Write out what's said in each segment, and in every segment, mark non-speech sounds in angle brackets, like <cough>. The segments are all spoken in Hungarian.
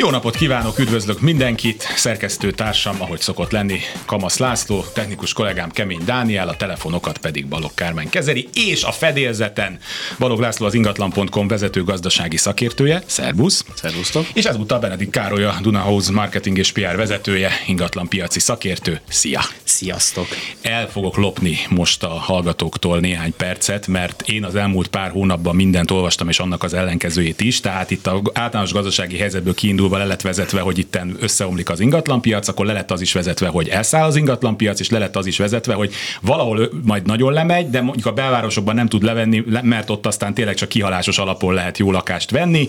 Jó napot kívánok, üdvözlök mindenkit, szerkesztő társam, ahogy szokott lenni, Kamasz László, technikus kollégám Kemény Dániel, a telefonokat pedig Balog Kármen kezeli, és a fedélzeten Balog László az ingatlan.com vezető gazdasági szakértője, szervusz! Szervusztok! És ezúttal Benedik Károly, a Dunahouse marketing és PR vezetője, ingatlan piaci szakértő, szia! Sziasztok! El fogok lopni most a hallgatóktól néhány percet, mert én az elmúlt pár hónapban mindent olvastam, és annak az ellenkezőjét is, tehát itt a általános gazdasági helyzetből kiindul indulva le lett vezetve, hogy itt összeomlik az ingatlanpiac, akkor le lett az is vezetve, hogy elszáll az ingatlanpiac, és le lett az is vezetve, hogy valahol majd nagyon lemegy, de mondjuk a belvárosokban nem tud levenni, mert ott aztán tényleg csak kihalásos alapon lehet jó lakást venni.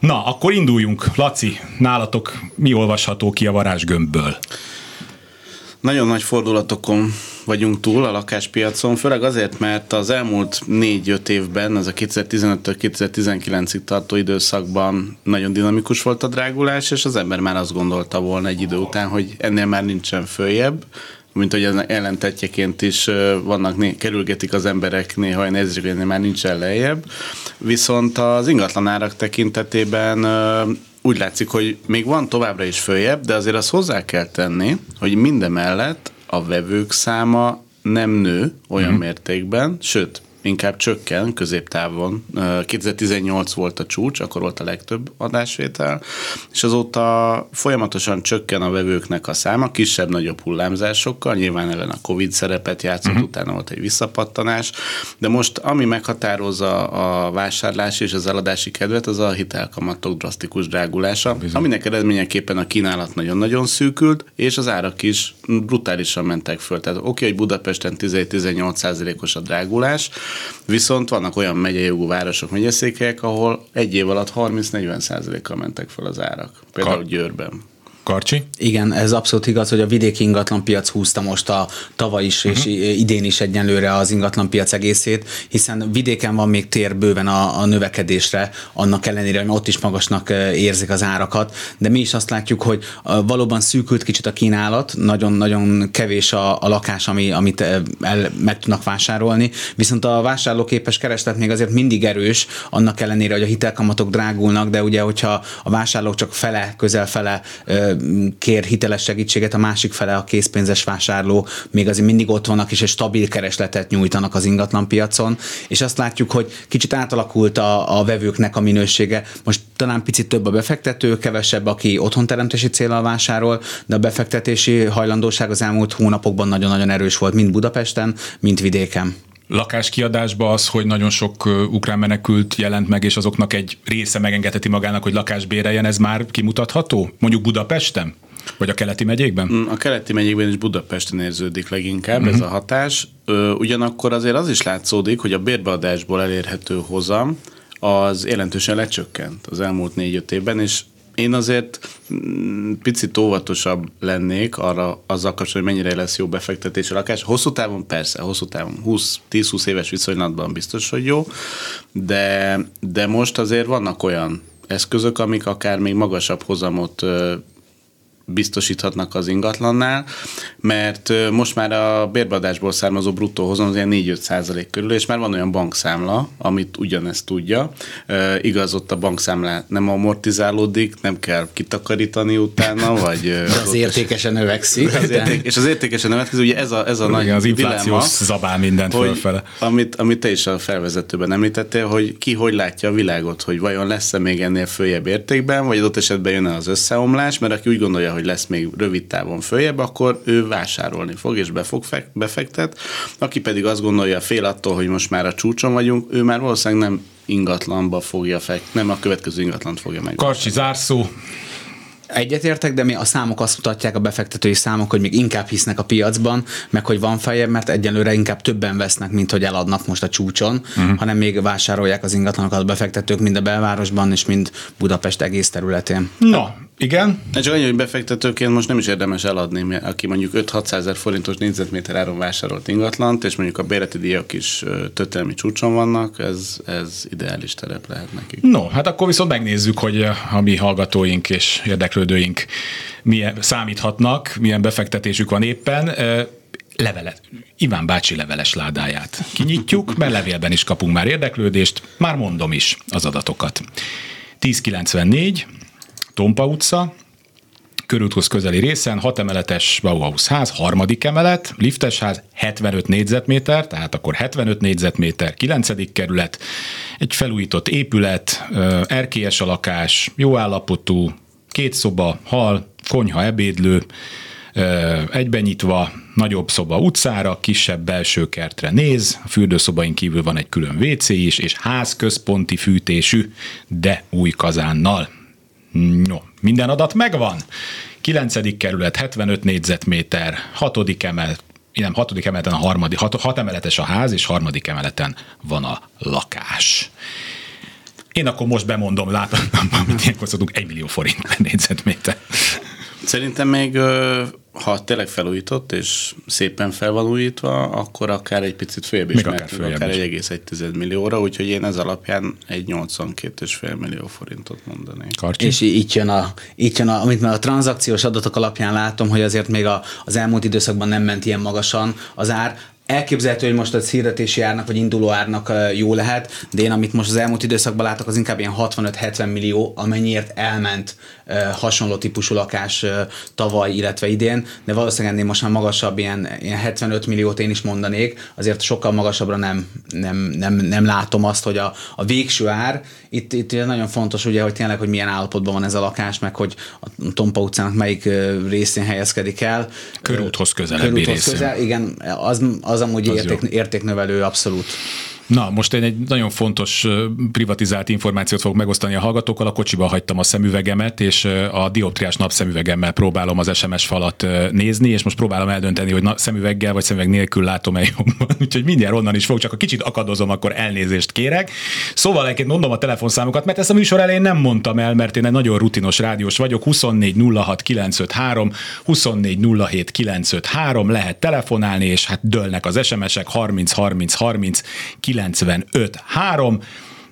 Na, akkor induljunk. Laci, nálatok mi olvasható ki a varázsgömbből? Nagyon nagy fordulatokon vagyunk túl a lakáspiacon, főleg azért, mert az elmúlt 4-5 évben, ez a 2015-től 2019-ig tartó időszakban nagyon dinamikus volt a drágulás, és az ember már azt gondolta volna egy idő után, hogy ennél már nincsen följebb, mint hogy az ellentetjeként is vannak, kerülgetik az emberek néha, hogy nézzük, hogy már nincsen lejjebb. Viszont az ingatlanárak tekintetében úgy látszik, hogy még van továbbra is följebb, de azért azt hozzá kell tenni, hogy mindemellett a vevők száma nem nő olyan uh-huh. mértékben, sőt, inkább csökken középtávon. 2018 volt a csúcs, akkor volt a legtöbb adásvétel, és azóta folyamatosan csökken a vevőknek a száma, kisebb-nagyobb hullámzásokkal, nyilván ellen a Covid szerepet játszott, uh-huh. utána volt egy visszapattanás, de most ami meghatározza a vásárlás és az eladási kedvet, az a hitelkamatok drasztikus drágulása, Bizony. aminek eredményeképpen a kínálat nagyon-nagyon szűkült, és az árak is brutálisan mentek föl. Tehát oké, okay, hogy Budapesten 10-18 os a drágulás, Viszont vannak olyan megyei jogú városok, megyeszékelyek, ahol egy év alatt 30-40 százalékkal mentek fel az árak. Például Ka- Győrben. Karcsi? Igen, ez abszolút igaz, hogy a vidéki ingatlanpiac húzta most a tavaly is uh-huh. és mhm. idén is egyenlőre az ingatlanpiac egészét, hiszen vidéken van még tér bőven a, a növekedésre, annak ellenére, hogy ott is magasnak érzik az árakat, de mi is azt látjuk, hogy valóban szűkült kicsit a kínálat, nagyon-nagyon kevés a, a lakás, ami, amit el, meg tudnak vásárolni, viszont a vásárlóképes kereslet még azért mindig erős, annak ellenére, hogy a hitelkamatok drágulnak, de ugye, hogyha a vásárlók csak fele, közel fele kér hiteles segítséget, a másik fele a készpénzes vásárló még azért mindig ott vannak, és egy stabil keresletet nyújtanak az ingatlanpiacon, és azt látjuk, hogy kicsit átalakult a, a vevőknek a minősége. Most talán picit több a befektető, kevesebb, aki otthonteremtési célral vásárol, de a befektetési hajlandóság az elmúlt hónapokban nagyon-nagyon erős volt, mind Budapesten, mind vidéken lakáskiadásba az, hogy nagyon sok ukrán menekült jelent meg, és azoknak egy része megengedheti magának, hogy lakást béreljen, ez már kimutatható? Mondjuk Budapesten? Vagy a keleti megyékben? Mm, a keleti megyékben is Budapesten érződik leginkább uh-huh. ez a hatás. Ugyanakkor azért az is látszódik, hogy a bérbeadásból elérhető hozam az jelentősen lecsökkent az elmúlt négy-öt évben, és én azért mm, picit óvatosabb lennék arra azzal kapcsolatban, hogy mennyire lesz jó befektetés a lakás. Hosszú távon persze, hosszú távon 10-20 éves viszonylatban biztos, hogy jó, de, de most azért vannak olyan eszközök, amik akár még magasabb hozamot biztosíthatnak az ingatlannál, mert most már a bérbadásból származó bruttó hozam az ilyen 4-5 százalék körül, és már van olyan bankszámla, amit ugyanezt tudja. igaz, ott a bankszámla nem amortizálódik, nem kell kitakarítani utána, <laughs> vagy... az, az értékesen növekszik. Az érték, és az értékesen növekszik, ugye ez a, ez a Igen, nagy az infláció zabál mindent hogy, fölfele. Amit, amit te is a felvezetőben említettél, hogy ki hogy látja a világot, hogy vajon lesz-e még ennél följebb értékben, vagy ott esetben jön az összeomlás, mert aki úgy gondolja, hogy lesz még rövid távon följebb, akkor ő vásárolni fog és be fog befektet. Aki pedig azt gondolja fél attól, hogy most már a csúcson vagyunk, ő már valószínűleg nem ingatlanba fogja fekt, nem a következő ingatlant fogja meg. Karcsi zárszó. Egyetértek, de mi a számok azt mutatják, a befektetői számok, hogy még inkább hisznek a piacban, meg hogy van feljebb, mert egyelőre inkább többen vesznek, mint hogy eladnak most a csúcson, uh-huh. hanem még vásárolják az ingatlanokat a befektetők mind a belvárosban, és mind Budapest egész területén. Na, igen. Csak annyi, hogy befektetőként most nem is érdemes eladni, mert aki mondjuk 5-600 ezer forintos négyzetméter áron vásárolt ingatlant, és mondjuk a bérleti díjak is történelmi csúcson vannak, ez, ez ideális terep lehet nekik. No, hát akkor viszont megnézzük, hogy a mi hallgatóink és érdeklődőink milyen számíthatnak, milyen befektetésük van éppen levelet, Iván bácsi leveles ládáját kinyitjuk, mert levélben is kapunk már érdeklődést, már mondom is az adatokat. 1094, Tompa utca, körúthoz közeli részen, 6 emeletes Bauhaus ház, harmadik emelet, liftes ház, 75 négyzetméter, tehát akkor 75 négyzetméter, 9. kerület, egy felújított épület, erkélyes a lakás, jó állapotú, két szoba, hal, konyha, ebédlő, egyben nyitva, nagyobb szoba utcára, kisebb belső kertre néz, a fürdőszobain kívül van egy külön WC is, és ház központi fűtésű, de új kazánnal. No, minden adat megvan. 9. kerület, 75 négyzetméter, 6. emelet, nem, 6. emeleten a harmadik, 6, 6 emeletes a ház, és harmadik emeleten van a lakás. Én akkor most bemondom, látom, <laughs> amit ilyenkor szoktunk, 1 millió forint per négyzetméter. Szerintem még, ha tényleg felújított és szépen fel van újítva, akkor akár egy picit följebb is akár, akár egy 1,1 millióra, úgyhogy én ez alapján egy 82,5 millió forintot mondanék. Karcsi? És itt jön, a, itt jön a, amit már a tranzakciós adatok alapján látom, hogy azért még a, az elmúlt időszakban nem ment ilyen magasan az ár, Elképzelhető, hogy most a hirdetési árnak vagy induló árnak jó lehet, de én amit most az elmúlt időszakban látok, az inkább ilyen 65-70 millió, amennyiért elment hasonló típusú lakás tavaly, illetve idén, de valószínűleg ennél most már magasabb, ilyen, ilyen 75 milliót én is mondanék, azért sokkal magasabbra nem, nem, nem, nem látom azt, hogy a, a végső ár, itt, itt nagyon fontos ugye, hogy tényleg, hogy milyen állapotban van ez a lakás, meg hogy a Tompa utcának melyik részén helyezkedik el. Körúthoz közelebbi Körúthoz részén. Közel, igen, az, az amúgy az érték, értéknövelő abszolút. Na, most én egy nagyon fontos privatizált információt fogok megosztani a hallgatókkal. A kocsiba hagytam a szemüvegemet, és a dioptriás napszemüvegemmel próbálom az SMS falat nézni, és most próbálom eldönteni, hogy szemüveggel vagy szemüveg nélkül látom-e <laughs> jobban. Úgyhogy mindjárt onnan is fog, csak ha kicsit akadozom, akkor elnézést kérek. Szóval egyébként mondom a telefonszámokat, mert ezt a műsor elején nem mondtam el, mert én egy nagyon rutinos rádiós vagyok. 24 06 953, 24 07 953, lehet telefonálni, és hát dőlnek az SMS-ek 30 30 30 95 3,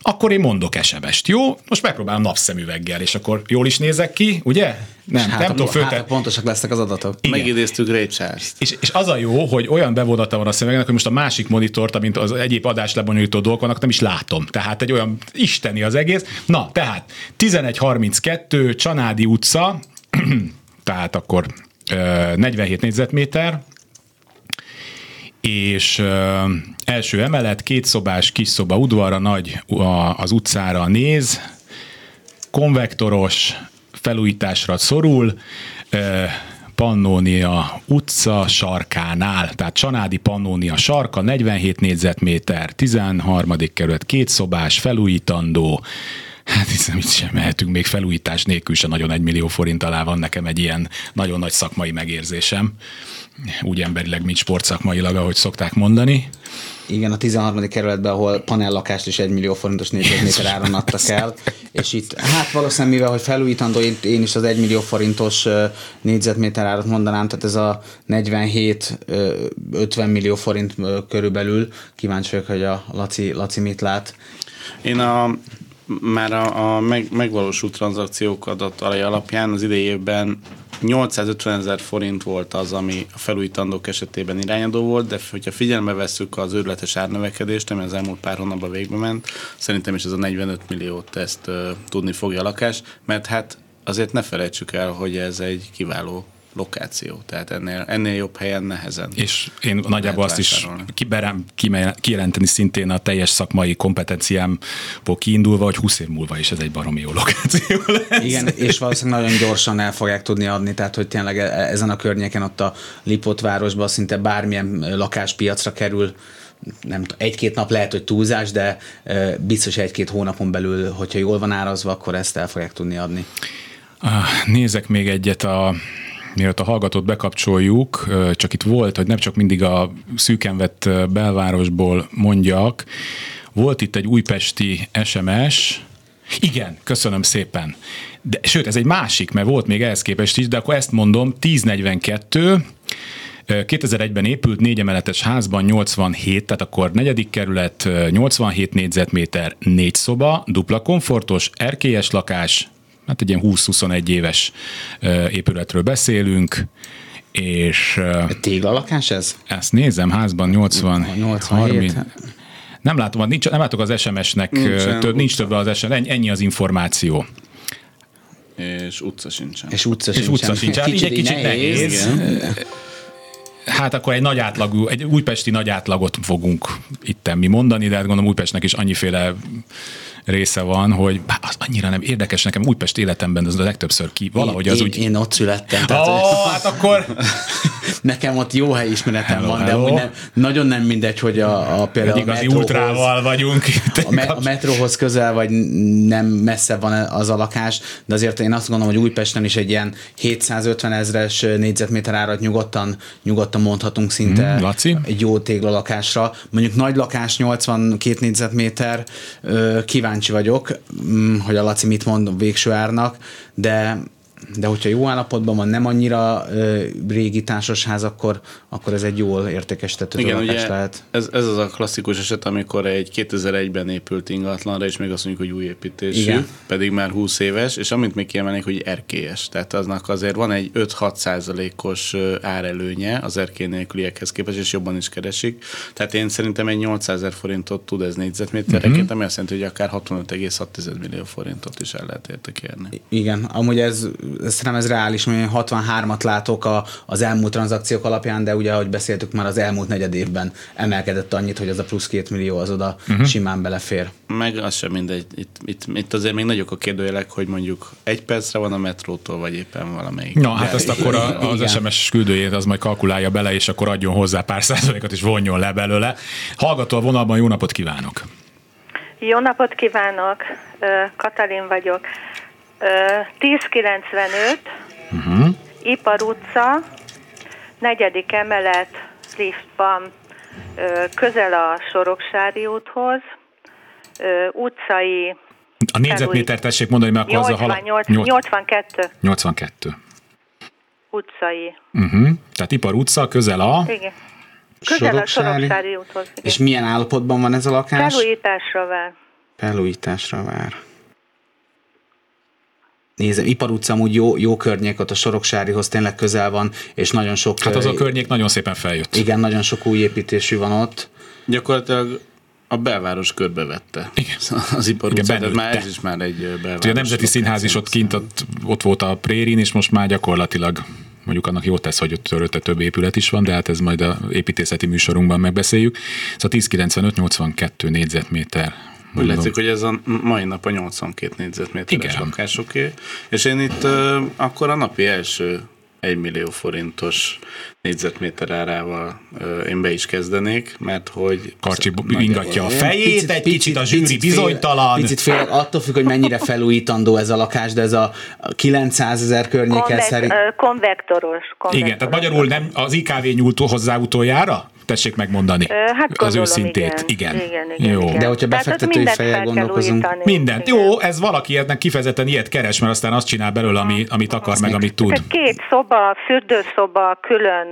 akkor én mondok esebest, jó? Most megpróbálom napszemüveggel, és akkor jól is nézek ki, ugye? Nem, hát, nem tudom fölten... Hát pontosak lesznek az adatok. Igen. Megidéztük Ray charles és, és, az a jó, hogy olyan bevonata van a szemüvegnek, hogy most a másik monitort, amint az egyéb adás lebonyolító dolgok vannak, nem is látom. Tehát egy olyan isteni az egész. Na, tehát 1132 Csanádi utca, <clears throat> tehát akkor 47 négyzetméter, és ö, első emelet, két szobás, kis szoba udvarra, nagy a, az utcára néz, konvektoros, felújításra szorul, ö, Pannónia utca sarkánál, tehát Csanádi Pannónia sarka, 47 négyzetméter, 13. kerület, két szobás, felújítandó, Hát hiszem, itt sem mehetünk még felújítás nélkül se nagyon egy millió forint alá van nekem egy ilyen nagyon nagy szakmai megérzésem. Úgy emberileg, mint sportszakmailag, ahogy szokták mondani. Igen, a 13. kerületben, ahol panellakást is egy millió forintos négyzetméter áron adtak <laughs> el, és itt, hát valószínűleg mivel, hogy felújítandó, én is az egy millió forintos négyzetméter árat mondanám, tehát ez a 47-50 millió forint körülbelül. Kíváncsi vagyok, hogy a Laci, Laci mit lát. Én a már a, a meg, megvalósult tranzakciók adat alapján az idei évben 850 ezer forint volt az, ami a felújítandók esetében irányadó volt, de hogyha figyelembe vesszük az őrületes árnövekedést, ami az elmúlt pár hónapban végbe ment, szerintem is ez a 45 milliót ezt uh, tudni fogja a lakás, mert hát azért ne felejtsük el, hogy ez egy kiváló lokáció, tehát ennél, ennél jobb helyen nehezen. És én nagyjából azt is kiberem kijelenteni szintén a teljes szakmai kompetenciámból kiindulva, hogy 20 év múlva is ez egy baromi jó lokáció <laughs> lesz. Igen, és valószínűleg nagyon gyorsan el fogják tudni adni, tehát hogy tényleg e- ezen a környéken ott a Lipot városban szinte bármilyen lakáspiacra kerül, nem egy-két nap lehet, hogy túlzás, de biztos egy-két hónapon belül, hogyha jól van árazva, akkor ezt el fogják tudni adni. Nézek még egyet a mielőtt a hallgatót bekapcsoljuk, csak itt volt, hogy nem csak mindig a szűken vett belvárosból mondjak, volt itt egy újpesti SMS, igen, köszönöm szépen. De, sőt, ez egy másik, mert volt még ehhez képest is, de akkor ezt mondom, 1042, 2001-ben épült négy emeletes házban 87, tehát akkor negyedik kerület, 87 négyzetméter, négy szoba, dupla komfortos, erkélyes lakás, hát egy ilyen 20-21 éves épületről beszélünk, és Téglalakás ez? ezt nézem, házban 80, 87. 30, nem látom, nincs, nem látok az SMS-nek, Nincsen több, nincs több az SMS, ennyi, az információ. És utca sincsen. És utca És sincsen. utca sincsen. Hát így egy kicsit nehéz. Hát akkor egy nagy átlagú, egy újpesti nagy átlagot fogunk itten mi mondani, de hát gondolom Újpestnek is annyiféle része van, hogy bá, az annyira nem érdekes nekem Újpest életemben, az a legtöbbször ki, valahogy az én, úgy... Én ott születtem, tehát oh, hát akkor... <laughs> nekem ott jó helyismeretem Hello, van, de hello. amúgy nem, nagyon nem mindegy, hogy a, a például Egy a igazi metróhoz, ultrával vagyunk. <laughs> a, me, a metróhoz közel, vagy nem messze van az a lakás, de azért én azt gondolom, hogy Újpesten is egy ilyen 750 ezres négyzetméter árat nyugodtan, nyugodtan mondhatunk szinte Hmm, Laci? egy jó téglalakásra. Mondjuk nagy lakás 82 négyzetméter, ö, kíváncsi vagyok, mm, hogy a Laci mit mond végső árnak, de de hogyha jó állapotban van, nem annyira ö, régi társasház, akkor, akkor ez egy jól értékesíthető Igen, ugye lehet. ez, ez az a klasszikus eset, amikor egy 2001-ben épült ingatlanra, és még azt mondjuk, hogy új építésű, Igen. pedig már 20 éves, és amit még kiemelnék, hogy erkélyes. Tehát aznak azért van egy 5-6 százalékos árelőnye az erkély nélküliekhez képest, és jobban is keresik. Tehát én szerintem egy 800 ezer forintot tud ez négyzetméterenként, Mhm. uh-huh. ami azt jelenti, hogy akár 65,6 millió forintot is el lehet érte kérni. Igen, amúgy ez, szerintem ez reális, mert én 63-at látok a, az elmúlt tranzakciók alapján, de ugye, ahogy beszéltük már az elmúlt negyed évben emelkedett annyit, hogy az a plusz két millió az oda uh-huh. simán belefér. Meg az sem mindegy. Itt, itt, itt azért még nagyok a kérdőjelek, hogy mondjuk egy percre van a metrótól, vagy éppen valamelyik. Na, hát ezt akkor a, az Igen. SMS küldőjét az majd kalkulálja bele, és akkor adjon hozzá pár százalékot, és vonjon le belőle. Hallgató a vonalban, jó napot kívánok! Jó napot kívánok, Katalin vagyok. Ö, 1095, uh-huh. Ipar utca, negyedik emelet, lift van, ö, közel a Soroksári úthoz, utcai A négyzetméter tessék mondani, mert akkor az a hala... 88, Nyolc- 82 82. utcai. Uh-huh. Tehát Ipar utca, közel a... Igen. Közel a Soroksári. Soroksári úthoz. Igen. És milyen állapotban van ez a lakás? Felújításra vár. Felújításra vár. Nézem, Ipar utca amúgy jó, jó környék, ott a Soroksárihoz tényleg közel van, és nagyon sok... Hát az a ö, környék nagyon szépen feljött. Igen, nagyon sok új építésű van ott. Gyakorlatilag a belváros körbevette Igen. <laughs> az ipar Igen, tehát már ez is már egy belváros. Ugye a Nemzeti Színház is ott kint, ott, ott volt a Prérin, és most már gyakorlatilag mondjuk annak jó tesz, hogy ott törötte több épület is van, de hát ez majd a építészeti műsorunkban megbeszéljük. Szóval 1095-82 négyzetméter. Úgy látszik, hogy ez a mai nap a 82 négyzetméteres lakásoké, és én itt ö, akkor a napi első 1 millió forintos négyzetméter árával ö, én be is kezdenék, mert hogy... Karcsi ingatja a fejét, egy kicsit a zsűri fél- bizonytalan. Picit fél, attól függ, hogy mennyire felújítandó ez a lakás, de ez a 900 ezer környéken Konvek, szerint... konvektoros, konvektoros. Igen, tehát magyarul nem az IKV nyúlt hozzá utoljára? Tessék megmondani. Hát az őszintét. Igen. Igen. igen, igen Jó. igen. De hogyha befektetői mindent fejjel gondolkozunk-. Mindent. Igen. Jó, ez valaki ennek kifejezetten ilyet keres, mert aztán azt csinál belőle, ami, amit akar, meg amit tud. Két szoba, fürdőszoba, külön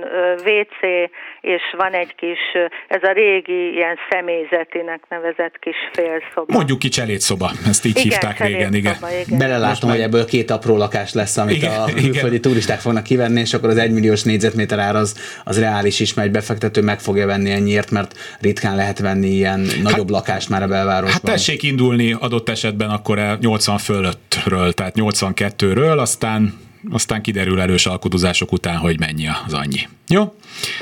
WC, és van egy kis, ez a régi ilyen személyzetinek nevezett kis félszoba. Mondjuk ki cselédszoba, ezt így hívták régen, igen. igen. Belelátom, hogy ebből két apró lakás lesz, amit Igen, a igen. külföldi turisták fognak kivenni, és akkor az egymilliós négyzetméter ár az, az reális is, mert egy befektető meg fogja venni ennyiért, mert ritkán lehet venni ilyen nagyobb lakást már a belvárosban. Hát tessék indulni adott esetben akkor el 80 fölöttről, tehát 82-ről, aztán, aztán kiderül erős alkudozások után, hogy mennyi az annyi. Jó?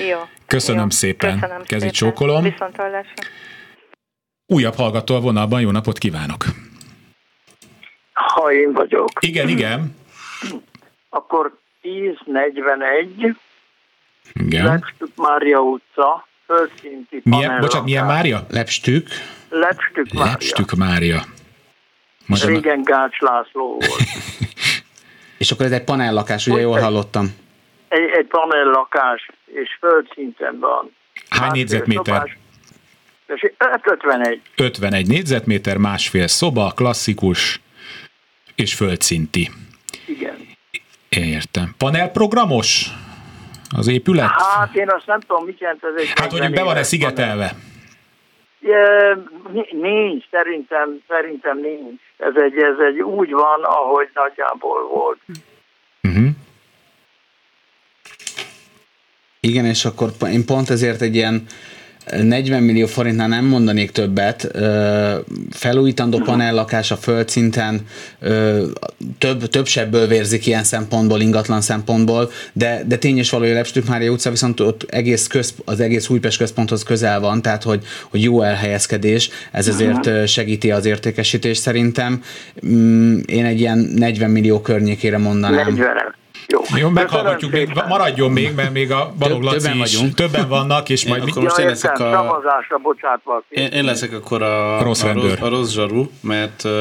Jó. Köszönöm Jó. szépen. Köszönöm Kezi szépen. csókolom. Viszont hallásra. Újabb hallgató a vonalban, jó napot kívánok! Ha én vagyok, Igen, igen. akkor 1041, Igen. Lepstük Mária utca, földszinti Milyen, bocsánat, milyen Mária? Lepstük. Lepstük Mária. Lepstük Mária. Most Régen Gács László volt. <laughs> És akkor ez egy panellakás, ugye Úgy jól hallottam. Egy, egy panellakás, és földszinten van. Hány négyzetméter? Szobás. Tessék, 51. 51 négyzetméter, másfél szoba, klasszikus és földszinti. Igen. Értem. Panelprogramos az épület? Hát én azt nem tudom, mit jelent ez egy Hát, hogy 40 be van-e szigetelve? panel. Ni- Nincs, szerintem, szerintem nincs. Ez egy, ez egy úgy van, ahogy nagyjából volt. Uh-huh. Igen, és akkor én pont ezért egy ilyen 40 millió forintnál nem mondanék többet, felújítandó panellakás a földszinten több, több sebből vérzik ilyen szempontból, ingatlan szempontból, de, de tény és való, hogy Lepstük Mária utca viszont ott egész közp, az egész Újpest központhoz közel van, tehát hogy, hogy jó elhelyezkedés, ez ezért segíti az értékesítést szerintem. Mm, én egy ilyen 40 millió környékére mondanám. 40 jó, Jó meghallgatjuk, még, maradjon még, mert még a Balog Laci többen is, vagyunk. többen vannak, és majd... Akkor most én leszek a... Szavazásra, bocsátva. Én, én leszek akkor a, a, rossz, a, rossz, a rossz zsaru, mert uh,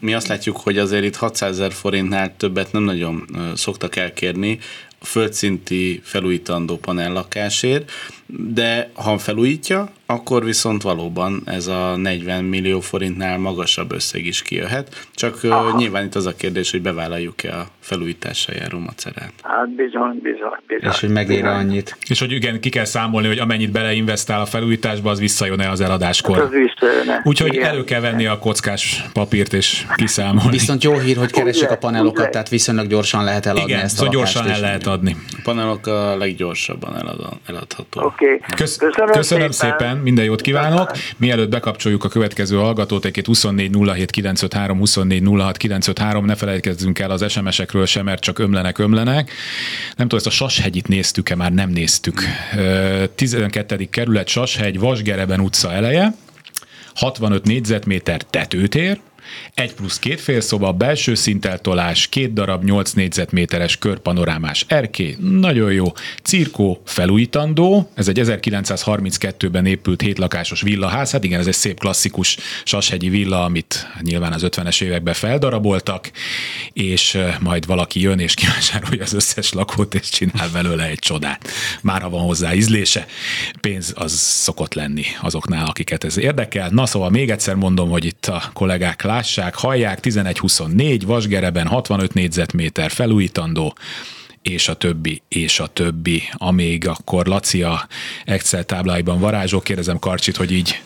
mi azt látjuk, hogy azért itt 600 ezer forintnál többet nem nagyon uh, szoktak elkérni a földszinti felújítandó panellakásért, de ha felújítja, akkor viszont valóban ez a 40 millió forintnál magasabb összeg is kijöhet. Csak Aha. nyilván itt az a kérdés, hogy bevállaljuk-e a felújítással járó macerát. Hát bizony, bizony, bizony. És hogy megér annyit. És hogy igen, ki kell számolni, hogy amennyit beleinvestál a felújításba, az visszajön-e az eladáskor. Hát az Úgyhogy elő kell venni a kockás papírt és kiszámolni. Viszont jó hír, hogy keresik a panelokat, tehát viszonylag gyorsan lehet eladni igen, ezt a szóval gyorsan el lehet adni. A panelok a leggyorsabban eladható. Oké. Okay. Kösz, köszönöm, köszönöm szépen. szépen, minden jót kívánok. Mielőtt bekapcsoljuk a következő hallgatót, egy 24 07 953, 24 06 953, ne felejtkezzünk el az SMS-ekről sem, mert csak ömlenek, ömlenek. Nem tudom, ezt a Sashegyit néztük-e, már nem néztük. 12. kerület Sashegy, Vasgereben utca eleje, 65 négyzetméter tetőtér, egy plusz két félszoba, belső szinteltolás, két darab 8 négyzetméteres körpanorámás erké, nagyon jó. Cirkó felújítandó, ez egy 1932-ben épült hétlakásos villaház, hát igen, ez egy szép klasszikus sashegyi villa, amit nyilván az 50-es években feldaraboltak, és majd valaki jön és kivásárolja az összes lakót, és csinál belőle egy csodát. Már ha van hozzá ízlése, pénz az szokott lenni azoknál, akiket ez érdekel. Na szóval még egyszer mondom, hogy itt a kollégák lássák, hallják, 11-24, Vasgereben 65 négyzetméter felújítandó, és a többi, és a többi, amíg akkor Laci a Excel tábláiban varázsok, kérdezem Karcsit, hogy így.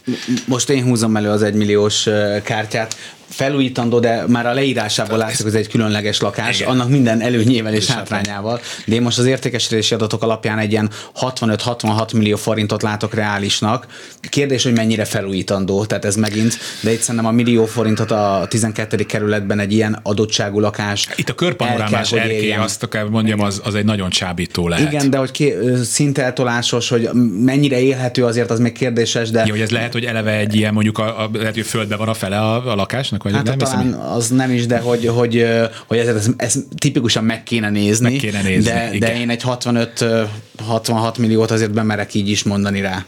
Most én húzom elő az egymilliós kártyát felújítandó, de már a leírásából látszik, hogy ez egy különleges lakás, Igen. annak minden előnyével és hátrányával. De én most az értékesítési adatok alapján egy ilyen 65-66 millió forintot látok reálisnak. Kérdés, hogy mennyire felújítandó, tehát ez megint, de itt szerintem a millió forintot a 12. kerületben egy ilyen adottságú lakás. Itt a körpanorámás erkély, azt akár mondjam, az, az egy nagyon csábító lehet. Igen, de hogy ki, szinteltolásos, hogy mennyire élhető azért, az még kérdéses, de... Jó, hogy ez lehet, hogy eleve egy ilyen mondjuk a, a lehet, hogy földben van a fele a, a lakásnak, vagy hát nem talán hiszem, az nem is, de hogy, hogy, hogy ez, ez, ez tipikusan meg kéne nézni. Meg kéne nézni, de, igen. de én egy 65-66 milliót azért bemerek így is mondani rá.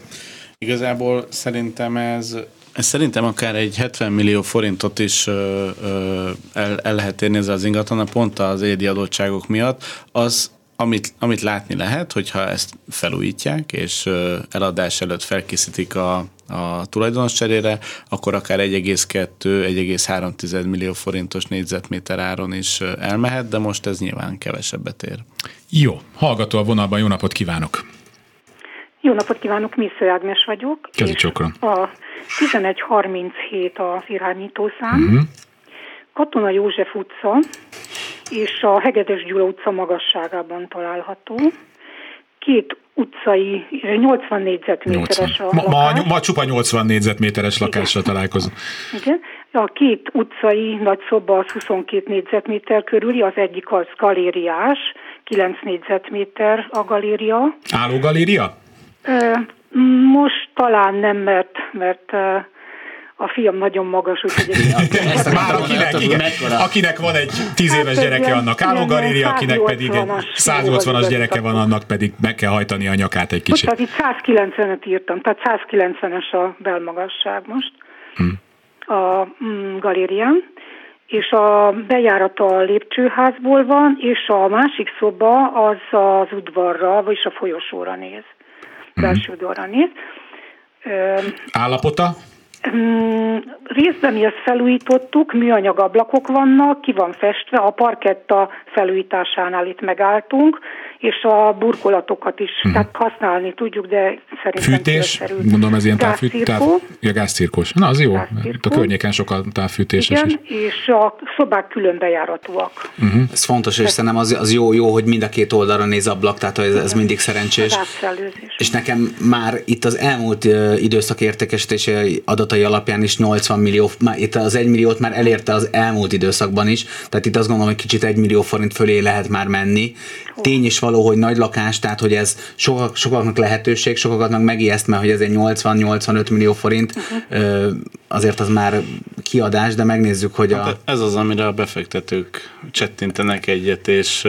Igazából szerintem ez ez szerintem akár egy 70 millió forintot is ö, ö, el, el lehet érni ezzel az ingatlan, pont az édi adottságok miatt. Az amit, amit látni lehet, hogyha ezt felújítják, és eladás előtt felkészítik a, a tulajdonos cserére, akkor akár 1,2-1,3 millió forintos négyzetméter áron is elmehet, de most ez nyilván kevesebbet ér. Jó, hallgató a vonalban, jó napot kívánok! Jó napot kívánok, Missző Ágnes vagyok. Kezi csokra. A 1137 az irányítószám. Uh-huh. Katona József utca, és a Hegedes Gyula utca magasságában található. Két utcai, 80 négyzetméteres 80. a lakás. Ma, ma csupa 80 négyzetméteres lakásra találkozunk. Igen. A két utcai nagy szoba az 22 négyzetméter körüli, az egyik az galériás, 9 négyzetméter a galéria. Álló galéria? Most talán nem, mert, mert a fiam nagyon magas, úgyhogy... Ezt Már akinek, igen, akinek van egy tíz éves hát, gyereke, annak állógaléria, akinek pedig egy 180-as gyereke van, annak pedig meg kell hajtani a nyakát egy kicsit. Most itt 190-et írtam, tehát 190-es a belmagasság most hmm. a mm, galérián és a bejárata a lépcsőházból van, és a másik szoba az az udvarra, vagyis a folyosóra néz, belső hmm. néz. Állapota? Mm, részben mi ezt felújítottuk, műanyag ablakok vannak, ki van festve, a parketta felújításánál itt megálltunk, és a burkolatokat is, uh-huh. tehát használni tudjuk, de szerintem Fűtés, gondolom ez ilyen távfűtés. Táv, ja, gázcirkós. Na, az jó. Gázcirkó. A környéken sokkal távfűtéses Igen, is. és a szobák külön bejáratúak. Uh-huh. Ez fontos, és szerintem az, az jó, jó, hogy mind a két oldalra néz ablak, tehát ez, ez mindig szerencsés. És nekem már itt az elmúlt időszak értékesítési adatai alapján is 80 millió, már itt az 1 milliót már elérte az elmúlt időszakban is, tehát itt azt gondolom, hogy kicsit 1 millió forint fölé lehet már menni. Tény is való, hogy nagy lakás, tehát hogy ez sokak, sokaknak lehetőség, sokaknak megijeszt, mert hogy ez egy 80-85 millió forint, uh-huh. azért az már kiadás, de megnézzük, hogy hát a... Ez az, amire a befektetők csettintenek egyet, és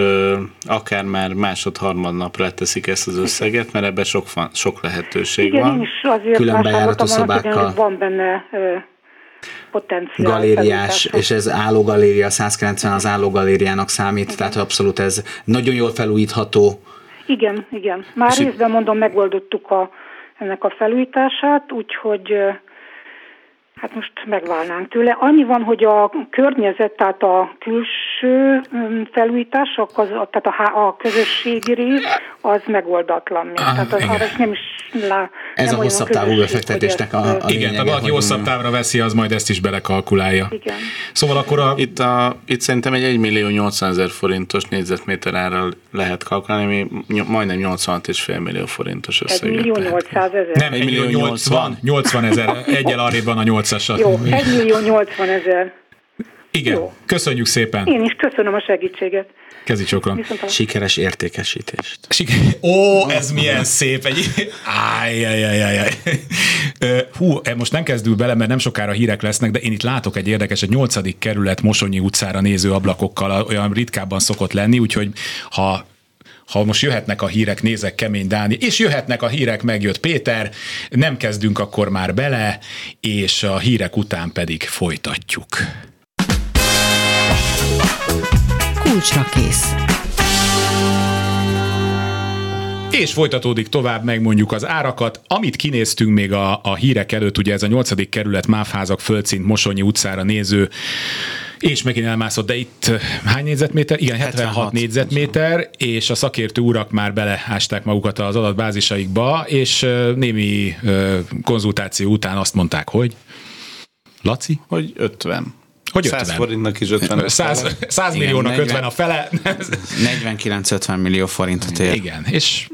akár már másod-harmad napra leteszik ezt az összeget, mert ebben sok, van, sok lehetőség Igen, van. Én is azért Külön bejáratú szobákkal. Van benne Galériás, és ez állógaléria, 190 az állógalériának számít, Igen. tehát abszolút ez nagyon jól felújítható. Igen, igen. Már és részben mondom, megoldottuk a, ennek a felújítását, úgyhogy Hát most megválnánk tőle. Annyi van, hogy a környezet, tehát a külső felújítások, az, tehát a, a közösségi rész, az megoldatlan még. Ah, tehát az, arra nem is lá, Ez nem a hosszabb távú befektetésnek a, a Igen, tehát valaki hosszabb távra veszi, az majd ezt is belekalkulálja. Igen. Szóval akkor a... Itt, a, itt szerintem egy 1 millió 800 ezer forintos négyzetméter árral lehet kalkulálni, ami majdnem 86,5 millió forintos összeg. 1 millió 800 ezer? Nem, 1 millió 80, 80 ezer, egyel arrébb van a 8-asat. Jó, 1 millió 80 ezer. Igen, Jó. köszönjük szépen. Én is köszönöm a segítséget. Kezi csokra. Sikeres értékesítést. Siker- Ó, ez milyen szép. Egy... Ájjajajajaj. Hú, e, most nem kezdül bele, mert nem sokára hírek lesznek, de én itt látok egy érdekes, egy nyolcadik kerület Mosonyi utcára néző ablakokkal, olyan ritkábban szokott lenni, úgyhogy ha ha most jöhetnek a hírek, nézek Kemény Dáni, és jöhetnek a hírek, megjött Péter, nem kezdünk akkor már bele, és a hírek után pedig folytatjuk. Kulcsra kész. És folytatódik tovább, megmondjuk az árakat. Amit kinéztünk még a, a hírek előtt, ugye ez a 8. kerület Máfházak földszint Mosonyi utcára néző és megint elmászott, de itt hány négyzetméter? Igen, 76, 76 négyzetméter, és a szakértő urak már beleásták magukat az adatbázisaikba, és némi konzultáció után azt mondták, hogy Laci? Hogy 50. Hogy 100 forintnak is 50 100, 100 milliónak 40, 50 a fele. 49-50 millió forintot ér. Igen, és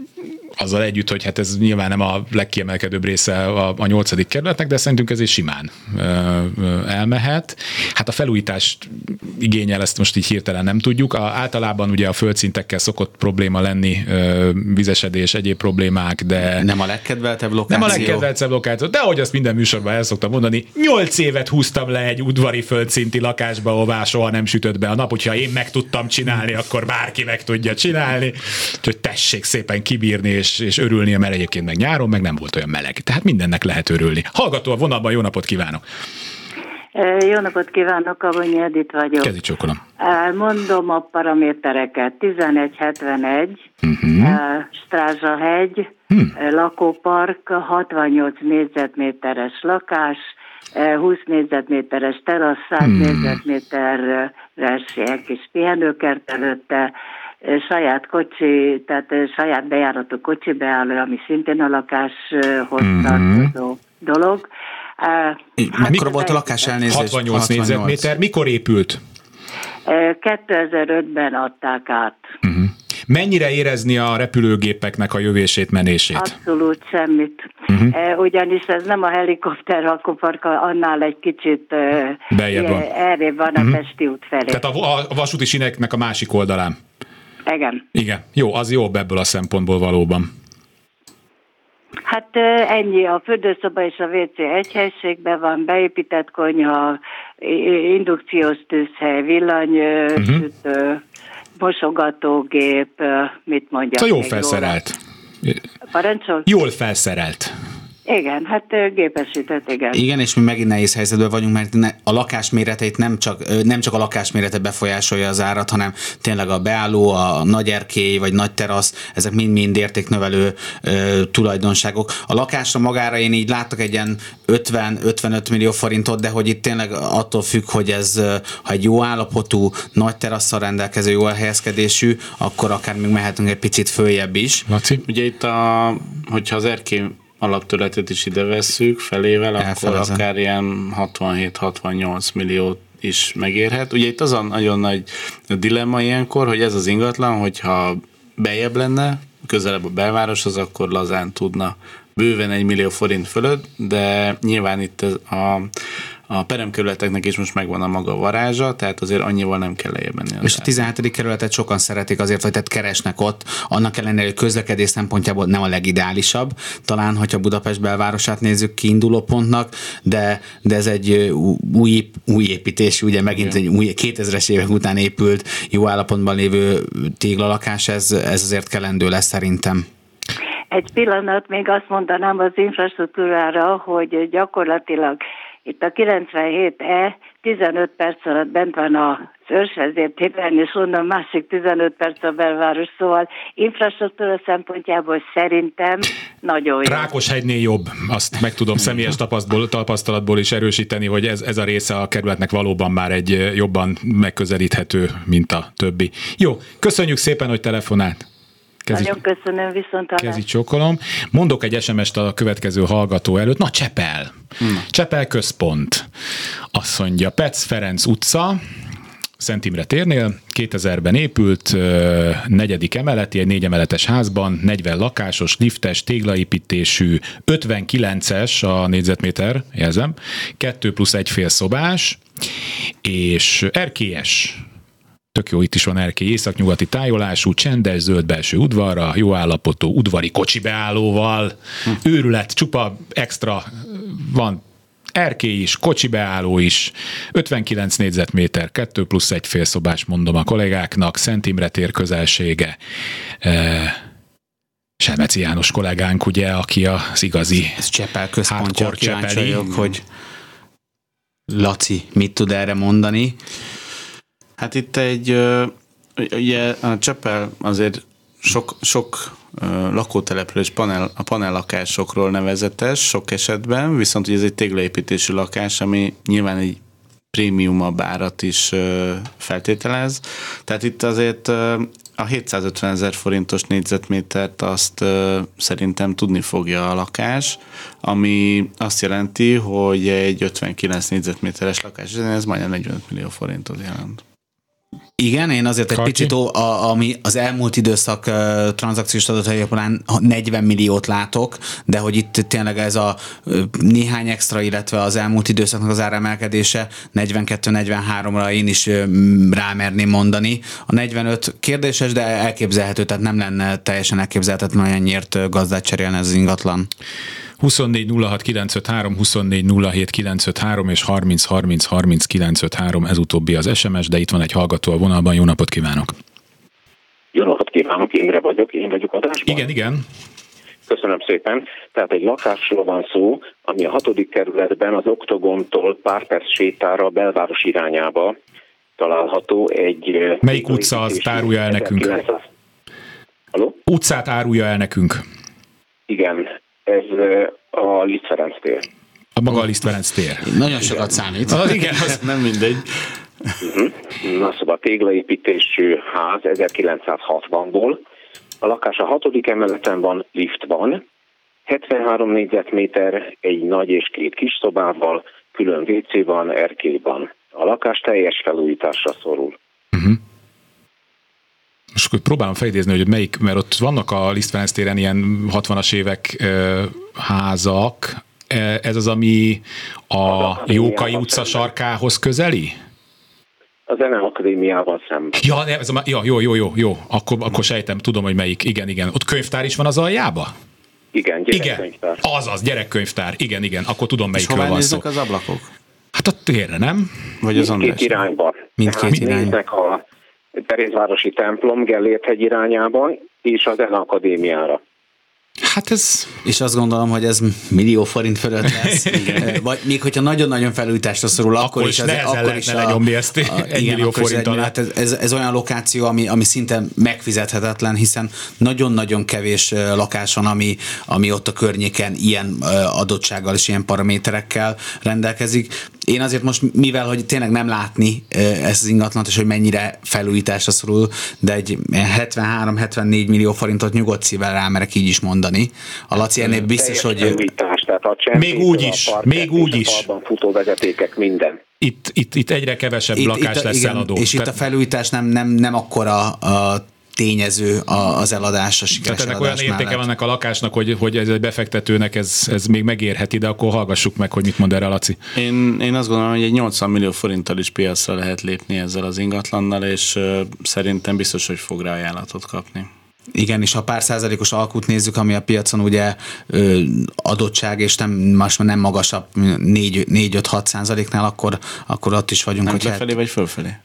azzal együtt, hogy hát ez nyilván nem a legkiemelkedőbb része a, a nyolcadik kerületnek, de szerintünk ez is simán ö, ö, elmehet. Hát a felújítást igényel, ezt most így hirtelen nem tudjuk. A, általában ugye a földszintekkel szokott probléma lenni, ö, vizesedés, egyéb problémák, de... Nem a legkedveltebb lokáció. Nem a legkedveltebb lokáció, de ahogy azt minden műsorban el szoktam mondani, nyolc évet húztam le egy udvari földszinti lakásba, ahová soha nem sütött be a nap, hogyha én meg tudtam csinálni, akkor bárki meg tudja csinálni. Úgyhogy tessék szépen kibírni és és, és örülnie, mert egyébként meg nyáron meg nem volt olyan meleg. Tehát mindennek lehet örülni. Hallgató a vonalban, jó napot kívánok! Jó napot kívánok, Avonyi Edit vagyok. Kezdj csokolom. Mondom a paramétereket. 1171, uh-huh. Strázsahegy, uh-huh. lakópark, 68 négyzetméteres lakás, 20 négyzetméteres terasz, 100 hmm. négyzetméteres ilyen kis pihenőkert előtte, saját kocsi, tehát saját bejáratú kocsi beálló, ami szintén a lakáshoz mm-hmm. tartozó dolog. Hát Mikor volt a lakás elnézést? 68, 68 négyzetméter. Mikor épült? 2005-ben adták át. Uh-huh. Mennyire érezni a repülőgépeknek a jövését, menését? Abszolút semmit. Uh-huh. Ugyanis ez nem a helikopter rakoparka, annál egy kicsit Beljebb van. erre van uh-huh. a Pesti út felé. Tehát a, a vasúti sineknek a másik oldalán. Igen. Igen. Jó, az jobb ebből a szempontból valóban. Hát ennyi, a fürdőszoba és a WC egy helységben van, beépített konyha, indukciós tűzhely, villany, uh-huh. mosogatógép, mit mondjak. Szóval jó felszerelt. Parancsol? Jól felszerelt. Igen, hát gépesített, igen. Igen, és mi megint nehéz helyzetben vagyunk, mert a lakás méreteit nem csak, nem csak a lakás mérete befolyásolja az árat, hanem tényleg a beálló, a nagy erkély vagy nagy terasz, ezek mind-mind értéknövelő ö, tulajdonságok. A lakásra magára én így láttak egy ilyen 50-55 millió forintot, de hogy itt tényleg attól függ, hogy ez, ha egy jó állapotú, nagy terasszal rendelkező, jó elhelyezkedésű, akkor akár még mehetünk egy picit följebb is. Laci? Ugye itt a, hogyha az erkély alaptörletet is ide vesszük felével, Elfelezem. akkor akár ilyen 67-68 milliót is megérhet. Ugye itt az a nagyon nagy dilemma ilyenkor, hogy ez az ingatlan, hogyha bejebb lenne, közelebb a belvároshoz, akkor lazán tudna bőven egy millió forint fölött, de nyilván itt a, a peremkerületeknek is most megvan a maga varázsa, tehát azért annyival nem kell lejjebb menni. És a 17. kerületet sokan szeretik azért, hogy tehát keresnek ott, annak ellenére, hogy közlekedés szempontjából nem a legideálisabb, talán, hogyha Budapest belvárosát nézzük kiinduló pontnak, de, de ez egy új, új építés, ugye megint Igen. egy új 2000-es évek után épült, jó állapotban lévő téglalakás, ez, ez azért kellendő lesz szerintem. Egy pillanat, még azt mondanám az infrastruktúrára, hogy gyakorlatilag itt a 97E 15 perc alatt bent van a őrsvezértéren, és onnan másik 15 perc a belváros, szóval infrastruktúra szempontjából szerintem nagyon jó. Rákoshegynél jobb, azt meg tudom személyes tapasztalatból, tapasztalatból is erősíteni, hogy ez, ez a része a kerületnek valóban már egy jobban megközelíthető, mint a többi. Jó, köszönjük szépen, hogy telefonált. Kezi, Nagyon köszönöm, viszont Kezi csókolom. Mondok egy SMS-t a következő hallgató előtt. Na, Csepel. Hmm. Csepel központ. Azt mondja, Pec Ferenc utca, Szent Imre térnél, 2000-ben épült, negyedik emeleti, egy négy emeletes házban, 40 lakásos, liftes, téglaépítésű, 59-es a négyzetméter, jelzem, 2 plusz egy fél szobás, és erkélyes Tök jó, itt is van erkély, északnyugati tájolású, csendes, zöld belső udvarra, jó állapotú udvari kocsi beállóval, hm. őrület, csupa extra, van erkély is, kocsi beálló is, 59 négyzetméter, 2 plusz egy félszobás mondom a kollégáknak, Szent Imre tér közelsége, e- Selmeci János kollégánk, ugye, aki az igazi Ez Csepel központja, kíváncsi hogy Laci mit tud erre mondani. Hát itt egy, ugye a Csepel azért sok, sok lakótelepülés panel, a panellakásokról nevezetes sok esetben, viszont ugye ez egy téglaépítésű lakás, ami nyilván egy prémiumabb árat is feltételez. Tehát itt azért a 750 ezer forintos négyzetmétert azt szerintem tudni fogja a lakás, ami azt jelenti, hogy egy 59 négyzetméteres lakás, ez majdnem 45 millió forintot jelent. Igen, én azért egy Karki? picit, a, ami az elmúlt időszak uh, tranzakciós adatai alapján 40 milliót látok, de hogy itt tényleg ez a uh, néhány extra, illetve az elmúlt időszaknak az áremelkedése 42-43-ra én is uh, rámerném mondani. A 45 kérdéses, de elképzelhető, tehát nem lenne teljesen elképzelhetetlen, hogy ennyiért gazdát cserélne ez az ingatlan. 24 06 953, 24 07 953 és 30 30 30 953, ez utóbbi az SMS, de itt van egy hallgató a vonalban, jó napot kívánok! Jó napot kívánok, Imre vagyok, én vagyok adásban. Igen, igen. Köszönöm szépen. Tehát egy lakásról van szó, ami a hatodik kerületben az Oktogontól pár perc sétára a belváros irányába található egy... Melyik utca az árulja el nekünk? 1900... Haló? Utcát árulja el nekünk. Igen, ez a Liszt Ferenc tér. A maga a Liszt Ferenc tér. Nagyon sokat számít. Az, igen, az nem mindegy. Uh-huh. Na szóval téglaépítésű ház 1960-ból. A lakás a hatodik emeleten van, lift van, 73 négyzetméter, egy nagy és két kis szobával, külön WC van, erkély van. A lakás teljes felújításra szorul. Uh-huh most akkor próbálom felidézni, hogy melyik, mert ott vannak a Liszt Ferenc téren ilyen 60-as évek ö, házak, e, ez az, ami a Jókai utca sarkához közeli? A Zeneakadémiával szemben. Ja, ez a, ja, jó, jó, jó, jó. Akkor, akkor sejtem, tudom, hogy melyik. Igen, igen. Ott könyvtár is van az aljába? Igen, gyerekkönyvtár. Igen, azaz, gyerekkönyvtár. Igen, igen. Akkor tudom, melyikről van szó. az ablakok? Hát a térre, nem? Vagy az Mindkét irányba. Mindkét irányba. a Terézvárosi templom Gellért hegy irányában, és az EN Akadémiára. Hát ez... És azt gondolom, hogy ez millió forint fölött <laughs> lesz. Vagy még hogyha nagyon-nagyon felújításra szorul, akkor, akkor is, az, akkor is a, lenyomni ezt a, egy igen, millió forint alá. Hát ez, ez, ez, olyan lokáció, ami, ami szinte megfizethetetlen, hiszen nagyon-nagyon kevés lakás van, ami, ami ott a környéken ilyen adottsággal és ilyen paraméterekkel rendelkezik. Én azért most, mivel hogy tényleg nem látni ezt az ingatlant, és hogy mennyire felújításra szorul, de egy 73-74 millió forintot nyugodt szívvel rámerek így is mondani. A Laci ennél biztos, hogy... tehát a még úgy is, a még úgy is. A futó vezetékek, minden. Itt, itt, itt egyre kevesebb itt, lakás itt, lesz igen, eladó. És Tehát... itt a felújítás nem, nem, nem akkora a tényező az eladás, a sikeres Tehát ennek olyan értéke mellett. van ennek a lakásnak, hogy, hogy ez egy befektetőnek ez, ez még megérheti, de akkor hallgassuk meg, hogy mit mond erre Laci. Én, én azt gondolom, hogy egy 80 millió forinttal is piacra lehet lépni ezzel az ingatlannal, és uh, szerintem biztos, hogy fog rá ajánlatot kapni. Igen, és ha pár százalékos alkut nézzük, ami a piacon ugye ö, adottság, és nem, már nem magasabb 4-5-6 százaléknál, akkor, akkor ott is vagyunk. Nem hogy befelé hát, vagy fölfelé?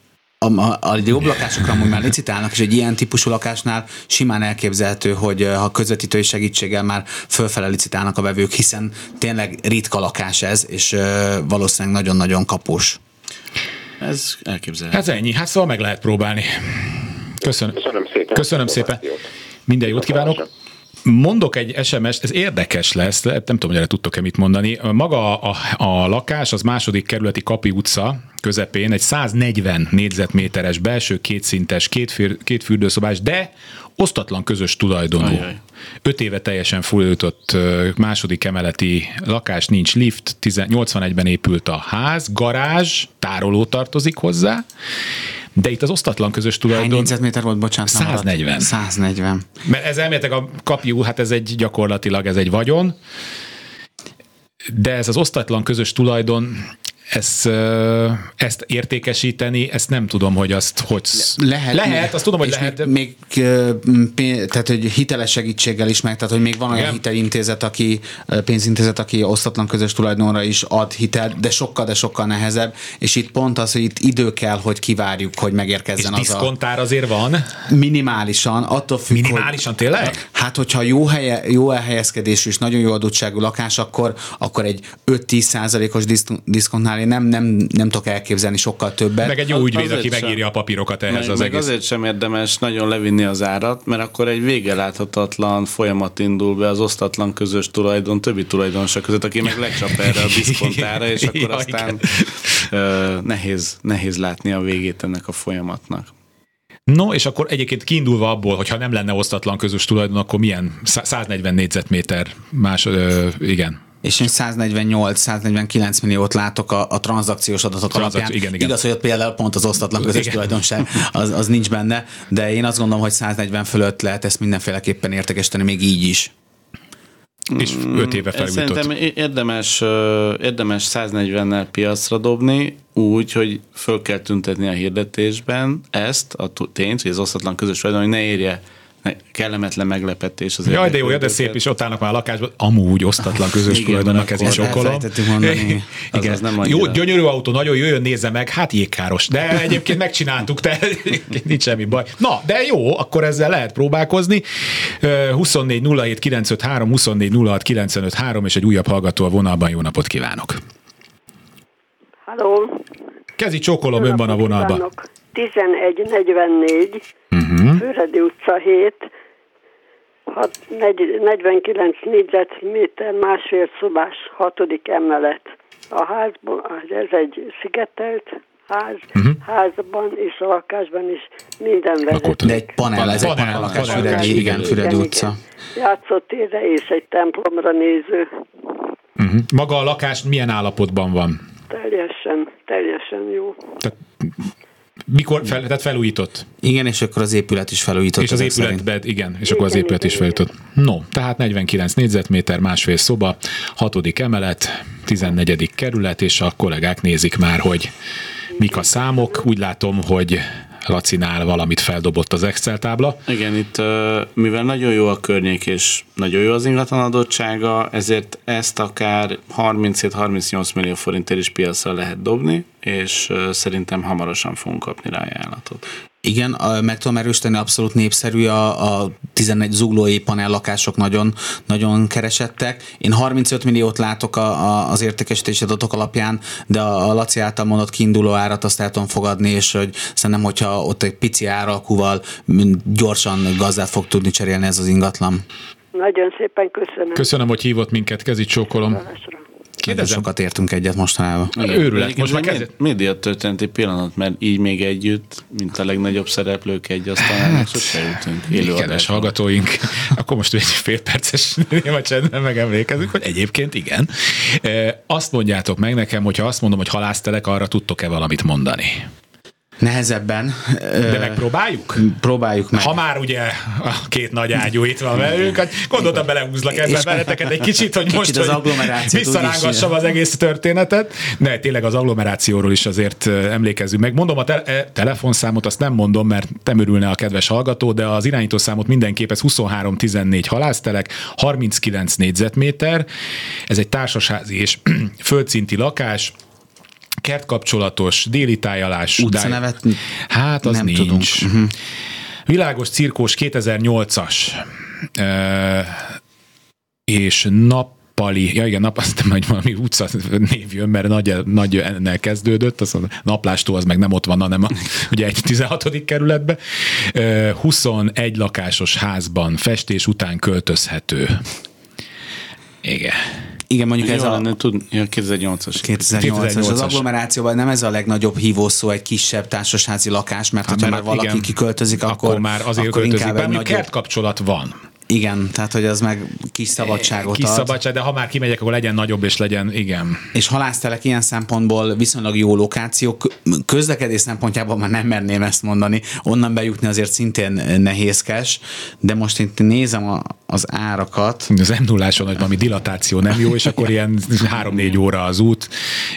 A, a, a jobb lakásokra amúgy már licitálnak, és egy ilyen típusú lakásnál simán elképzelhető, hogy ha közvetítői segítséggel már fölfele licitálnak a vevők, hiszen tényleg ritka lakás ez, és valószínűleg nagyon-nagyon kapós. Ez elképzelhető. Ez ennyi, hát szóval meg lehet próbálni. Köszönöm. Köszönöm szépen. Köszönöm szépen. Minden jót kívánok. Mondok egy SMS-t, ez érdekes lesz, nem tudom, hogy erre tudtok-e mit mondani. Maga a, a lakás az második kerületi Kapi utca közepén egy 140 négyzetméteres belső kétszintes, két, fér, két fürdőszobás, de osztatlan közös tulajdonú. Ajaj. Öt éve teljesen fölöltött második emeleti lakás, nincs lift, 81-ben épült a ház, garázs, tároló tartozik hozzá, de itt az osztatlan közös tulajdon... Hány négyzetméter volt, bocsánat? 140. 140. Mert ez elméletek a kapiú, hát ez egy gyakorlatilag ez egy vagyon, de ez az osztatlan közös tulajdon, ezt, ezt értékesíteni, ezt nem tudom, hogy azt hogy... Lehet. Lehet, azt tudom, hogy lehet. Még, még, tehát, hogy hiteles segítséggel is meg, tehát, hogy még van olyan Igen. hitelintézet, aki, pénzintézet, aki osztatlan közös tulajdonra is ad hitel, de sokkal, de sokkal nehezebb, és itt pont az, hogy itt idő kell, hogy kivárjuk, hogy megérkezzen és az diszkontár a... azért van? Minimálisan, attól függ, Minimálisan, hogy, tényleg? Hát, hogyha jó, helye, jó elhelyezkedésű és nagyon jó adottságú lakás, akkor, akkor egy 5-10 százalékos diszkontnál én nem, nem, nem tudok elképzelni sokkal többet. Meg egy jó ügyvéd, aki sem, megírja a papírokat ehhez meg, az meg egész. azért sem érdemes nagyon levinni az árat, mert akkor egy végeláthatatlan folyamat indul be az osztatlan közös tulajdon, többi tulajdonosa között, aki meg lecsap erre a diszkontára, <laughs> és akkor ja, aztán uh, nehéz, nehéz látni a végét ennek a folyamatnak. No, és akkor egyébként kiindulva abból, hogy ha nem lenne osztatlan közös tulajdon, akkor milyen 140 négyzetméter más, ö, igen, és én 148-149 milliót látok a, a tranzakciós adatok Transzakció, alapján. Igen, igen. Igaz, hogy ott például pont az osztatlan közös tulajdonság az, az nincs benne, de én azt gondolom, hogy 140 fölött lehet ezt mindenféleképpen értekesíteni, még így is. És 5 éve felújított. Szerintem érdemes, érdemes 140-nel piacra dobni, úgy, hogy föl kell tüntetni a hirdetésben ezt, a tényt, hogy az osztatlan közös tulajdon, hogy ne érje kellemetlen meglepetés. Az Jaj, de jó, de szép is, ott állnak már a lakásban. Amúgy osztatlan közös <laughs> tulajdonnak, ez is sokkolom. <laughs> Igen. Az nem jó, gyönyörű autó, nagyon jöjjön, nézze meg, hát jégkáros. De <laughs> egyébként megcsináltuk, te nincs semmi baj. Na, de jó, akkor ezzel lehet próbálkozni. 24 07 953, 24 06 953, és egy újabb hallgató a vonalban. Jó napot kívánok! Halló! Kezi csókolom, ön van a vonalban. 1144, uh-huh. Füredi utca 7, 49 négyzetméter, másfél szobás, hatodik emelet. A házban, ez egy szigetelt ház, uh-huh. házban és a lakásban is minden vezeték. De egy panel, ez panel, egy panel lakás, panel, Füredi, igen, Füredi utca. Játszótérre és egy templomra néző. Uh-huh. Maga a lakás milyen állapotban van? Teljesen, teljesen jó. Tehát mikor fel, tehát felújított? Igen, és akkor az épület is felújított. És az épületben, igen, és akkor az épület is felújított. No, tehát 49 négyzetméter, másfél szoba, hatodik emelet, 14. kerület, és a kollégák nézik már, hogy mik a számok. Úgy látom, hogy Lacinál valamit feldobott az Excel tábla. Igen, itt mivel nagyon jó a környék és nagyon jó az ingatlan adottsága, ezért ezt akár 37-38 millió forintért is piacra lehet dobni, és szerintem hamarosan fogunk kapni rá ajánlatot. Igen, meg tudom erősíteni, abszolút népszerű a, a 11 zuglói panellakások nagyon, nagyon keresettek. Én 35 milliót látok a, a, az értékesítési adatok alapján, de a, a Laci által mondott kiinduló árat azt el tudom fogadni, és hogy szerintem, hogyha ott egy pici áralkuval gyorsan gazdát fog tudni cserélni ez az ingatlan. Nagyon szépen köszönöm. Köszönöm, hogy hívott minket, kezit csókolom. Köszönöm. Kérdezem. sokat értünk egyet mostanában. Őrület. Most már kezd... média történeti pillanat, mert így még együtt, mint a legnagyobb szereplők egy asztalán, hát, sose jutunk. Kedves hallgatóink, <laughs> akkor most egy fél perces <laughs> néma csendben megemlékezünk, hogy egyébként igen. Azt mondjátok meg nekem, hogyha azt mondom, hogy halásztelek, arra tudtok-e valamit mondani? Nehezebben. De megpróbáljuk? Próbáljuk meg. Ha már ugye a két nagy ágyú itt van velünk, hát gondoltam belehúzlak ebben veleteket egy kicsit, hogy kicsit most az hogy visszarángassam az egész történetet. Ne, tényleg az agglomerációról is azért emlékezzünk meg. Mondom a te- telefonszámot, azt nem mondom, mert nem örülne a kedves hallgató, de az irányítószámot mindenképp ez 2314 halásztelek, 39 négyzetméter, ez egy társasházi és <clears throat> földszinti lakás, kertkapcsolatos, déli tájalás. Utcanevet Hát az nem nincs. tudunk. Uh-huh. Világos cirkós 2008-as. Uh, és nap Pali, ja igen, nap, azt hogy valami utca név jön, mert nagy, nagy ennél kezdődött, az a naplástól az meg nem ott van, hanem a, <laughs> ugye egy 16. kerületbe. 21 lakásos házban festés után költözhető. Igen. Igen, mondjuk ez Jó a... lenne, tud, ja, 2008-as. 2008-as. Az 2008-as. agglomerációban nem ez a legnagyobb hívószó egy kisebb társasházi lakás, mert Hát, hogyha mert már valaki igen. kiköltözik, akkor, akkor már azért akkor költözik, inkább bár egy nagyobb... kertkapcsolat van. Igen, tehát hogy az meg kis szabadságot Kis ad. szabadság, de ha már kimegyek, akkor legyen nagyobb, és legyen, igen. És halásztelek ilyen szempontból viszonylag jó lokációk. Közlekedés szempontjából már nem merném ezt mondani. Onnan bejutni azért szintén nehézkes, de most itt nézem a, az árakat. Az m 0 hogy valami dilatáció nem jó, és <laughs> akkor ilyen 3-4 óra az út.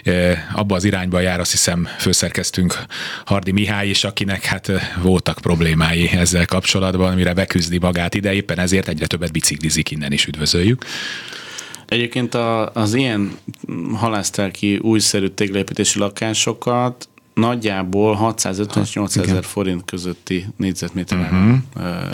E, Abba az irányba jár, azt hiszem, főszerkeztünk Hardi Mihály is, akinek hát e, voltak problémái ezzel kapcsolatban, mire beküzdi magát ide, éppen ezért egyre többet biciklizik, innen is üdvözöljük. Egyébként a, az ilyen halásztelki újszerű téglaépítési lakásokat nagyjából 650 és 800 ezer forint közötti négyzetméter uh-huh.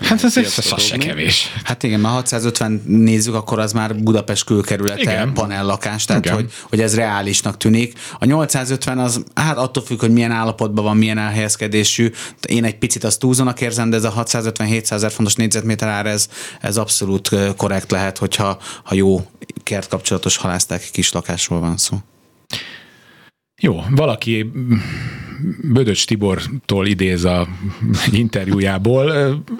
Hát ez, az se kevés. Hát igen, már 650 nézzük, akkor az már Budapest külkerülete Igen. panellakás, tehát Igen. hogy, hogy ez reálisnak tűnik. A 850 az, hát attól függ, hogy milyen állapotban van, milyen elhelyezkedésű. Én egy picit azt túlzónak érzem, de ez a 650-700 ezer fontos négyzetméter ár, ez, ez abszolút korrekt lehet, hogyha ha jó kertkapcsolatos halászták kis lakásról van szó. Jó, valaki mm, Bödöcs Tibortól idéz a interjújából.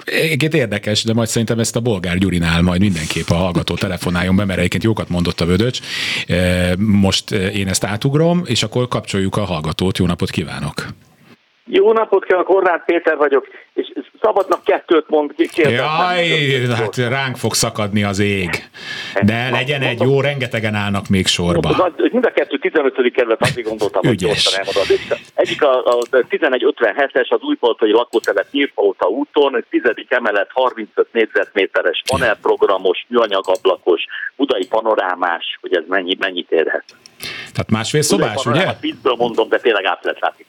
Egyébként érdekes, de majd szerintem ezt a Bolgár Gyurinál majd mindenképp a hallgató telefonáljon be, mert egyébként jókat mondott a Bödöcs. Most én ezt átugrom, és akkor kapcsoljuk a hallgatót. Jó napot kívánok! Jó napot kívánok, Horváth Péter vagyok, és szabadnak kettőt mond, kérdeztem. Jaj, hát ránk fog szakadni az ég. De legyen egy jó, rengetegen állnak még sorba. Mind a kettő 15. kerület, azért gondoltam, hogy gyorsan elmondod. Egyik a, a 1157-es, az újpaltai lakótelep Nyírpalota úton, tizedik emelet, 35 négyzetméteres panelprogramos, műanyagablakos, budai panorámás, hogy ez mennyi, mennyit érhet. Tehát másfél szobás, ugye? Viccből mondom, de tényleg át lehet látni.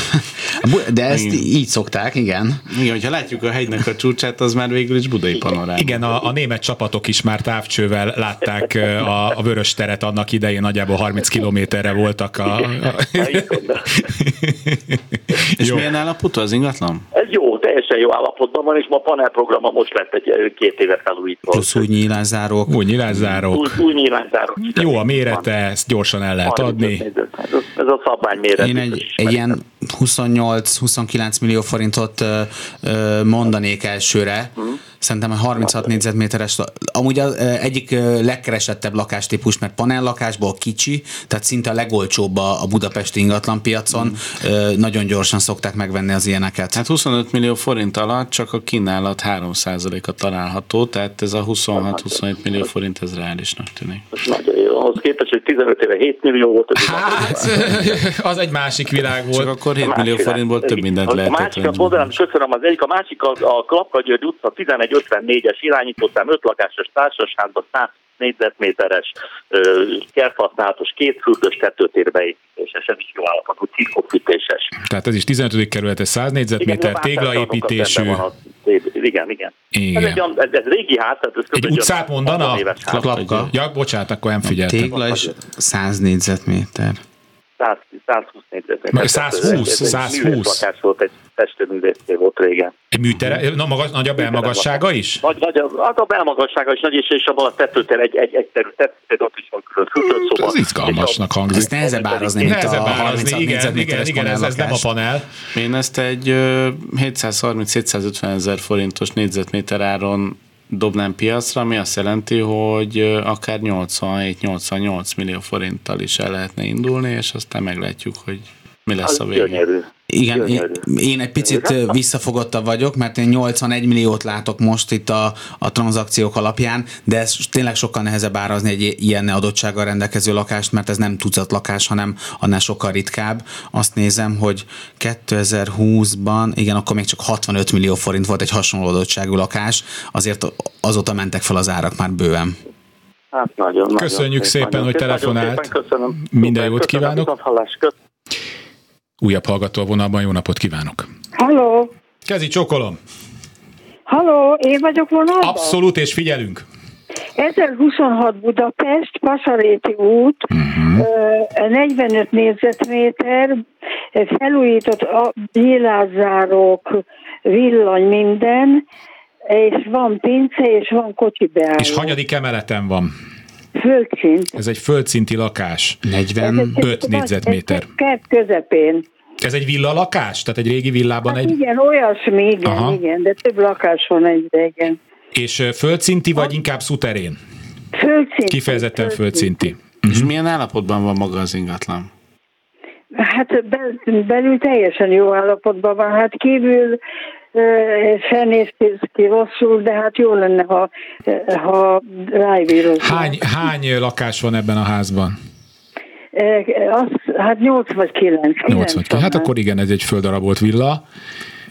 <laughs> De ezt így szokták, igen. Igen, hogyha látjuk a hegynek a csúcsát, az már végül is budai panoráma. Igen, a, a német csapatok is már távcsővel látták a, a vörös teret annak idején, nagyjából 30 kilométerre voltak a... a... <laughs> És Jó. milyen állapotú az ingatlan? Ez jó, teljesen jó állapotban van, és ma a panelprograma most lett egy két éve felújítva. Plusz új nyílászárók. Új Új, nyilázzárok. új nyilvánzárok. Jó a mérete, ezt gyorsan el lehet adni. Ez, ez a szabvány méret. Én egy, egy ilyen 28-29 millió forintot ö, ö, mondanék elsőre. Szerintem a 36 négyzetméteres, amúgy az egyik legkeresettebb lakástípus, mert panellakásból kicsi, tehát szinte a legolcsóbb a, a budapesti ingatlanpiacon. Ö, Nagyon gyorsan szokták megvenni az ilyeneket. Hát 25 millió forint alatt csak a kínálat 3%-a található, tehát ez a 26-27 millió forint, ez reálisnak tűnik. Nagyon jó. Ahhoz képest, hogy 15 éve 7 millió volt. Ez Hát, <laughs> az egy másik világ Csak volt. akkor 7 millió forintból több mindent a lehetett másikat venni. mondanám, köszönöm, az egyik, a másik a, a Klapkagyörgy utca 1154-es irányítószám 5 lakásos társasházban 100 négyzetméteres kerthasználatos két fürdős tetőtérbeépítés. fűtéses, ez is jó állapotú, cirkofűtéses. Tehát ez is 15. kerület, ez 100 négyzetméter, téglaépítésű. Igen, igen. igen. Ez, egy, ez, ez régi ház, tehát ez egy utcát mondana? Klapka. Ja, bocsánat, akkor nem figyeltem. Tégla is 100 négyzetméter. 120 négyzetméter. 120, 120. lakás volt, egy festőművészé volt régen. Egy műtere? Na, magas, nagy a belmagassága is? Nagy, nagy, az a belmagassága is nagy, és, és abban a tetőtér egy, egy, egy terület, ott is van külön fürdőszoba. Ez izgalmasnak hangzik. Ezt nehezebb árazni, mint a 30 igen, igen, igen, ez, ez nem a panel. Én ezt egy 730-750 ezer forintos négyzetméter áron dobnám piacra, ami azt jelenti, hogy akár 87-88 millió forinttal is el lehetne indulni, és aztán meglátjuk, hogy mi lesz a vége. Igen, én, én egy picit visszafogottabb vagyok, mert én 81 milliót látok most itt a, a tranzakciók alapján, de ez tényleg sokkal nehezebb árazni egy ilyen adottsággal rendelkező lakást, mert ez nem tucat lakás, hanem annál sokkal ritkább. Azt nézem, hogy 2020-ban, igen, akkor még csak 65 millió forint volt egy hasonló adottságú lakás, azért azóta mentek fel az árak már bőven. Hát nagyon, Köszönjük szépen, nagyon hogy telefonált. Szépen, köszönöm. Minden jót kívánok. Újabb hallgató a vonalban, jó napot kívánok! Halló! Kezi csókolom! Halló, én vagyok vonalban? Abszolút, és figyelünk! 1026 Budapest, Pasaréti út, uh-huh. 45 négyzetméter, felújított a nyilázárók, villany minden, és van pince, és van kocsi beálló. És hanyadik emeleten van? Földszint. Ez egy földszinti lakás. 45 négyzetméter. Kert közepén. Ez egy villalakás? Tehát egy régi villában hát egy... Igen, olyasmi, igen, Aha. igen, de több lakás van egyre, igen. És földszinti, vagy inkább szuterén? Földszinti. Kifejezetten földszinti. földszinti. És milyen állapotban van maga az ingatlan? Hát belül teljesen jó állapotban van. Hát kívül se néz ki rosszul, de hát jó lenne, ha, ha rájvírozna. Hány, hány lakás van ebben a házban? Az, hát 8 vagy 9. 8 vagy 9. Hát akkor igen, ez egy földarabolt villa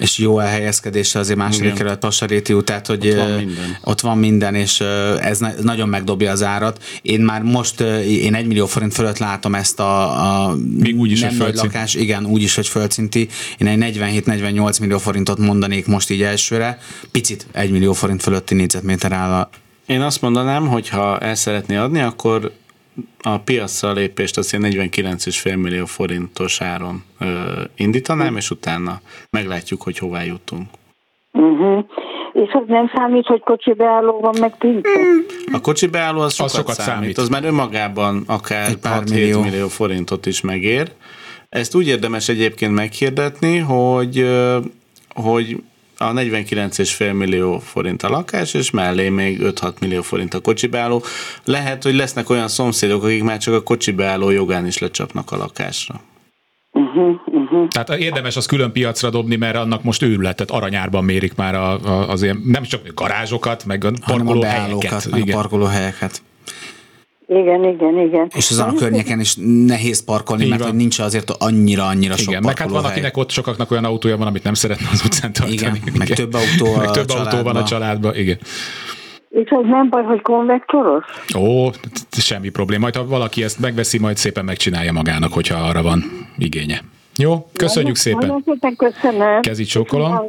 és jó elhelyezkedése azért második kerület Passaréti út, tehát hogy ott van, minden. ott van minden, és ez nagyon megdobja az árat. Én már most, én egy millió forint fölött látom ezt a, a Még úgy is, nem hogy lakás, igen, úgy is, hogy földszinti. Én egy 47-48 millió forintot mondanék most így elsőre, picit egy millió forint fölötti négyzetméter áll a én azt mondanám, hogy ha el szeretné adni, akkor a piacra lépést azt én 49,5 millió forintos áron ö, indítanám, és utána meglátjuk, hogy hová jutunk. Uh-huh. És az nem számít, hogy kocsi beálló van meg pince? A kocsi beálló az sokat, az sokat számít. számít. Az már önmagában akár 6 millió. millió forintot is megér. Ezt úgy érdemes egyébként meghirdetni, hogy hogy a 49,5 millió forint a lakás, és mellé még 5-6 millió forint a kocsibeálló. Lehet, hogy lesznek olyan szomszédok, akik már csak a kocsibeálló jogán is lecsapnak a lakásra. Uh-huh, uh-huh. Tehát érdemes az külön piacra dobni, mert annak most őrületet aranyárban mérik már a, a, az ilyen, nem csak garázsokat, meg a parkolóhelyeket. Meg a parkolóhelyeket. Igen, igen, igen. És azon a környéken is nehéz parkolni, mert hogy nincs azért annyira, annyira sok Igen, meg hát van, akinek ott sokaknak olyan autója van, amit nem szeretne az utcán tartani. Igen, igen. meg több autó meg több autó van a családban, igen. És az nem baj, hogy konvektoros? Ó, semmi probléma. Majd ha valaki ezt megveszi, majd szépen megcsinálja magának, hogyha arra van igénye. Jó, köszönjük szépen. Nagyon szépen köszönöm. Kezi csókolom.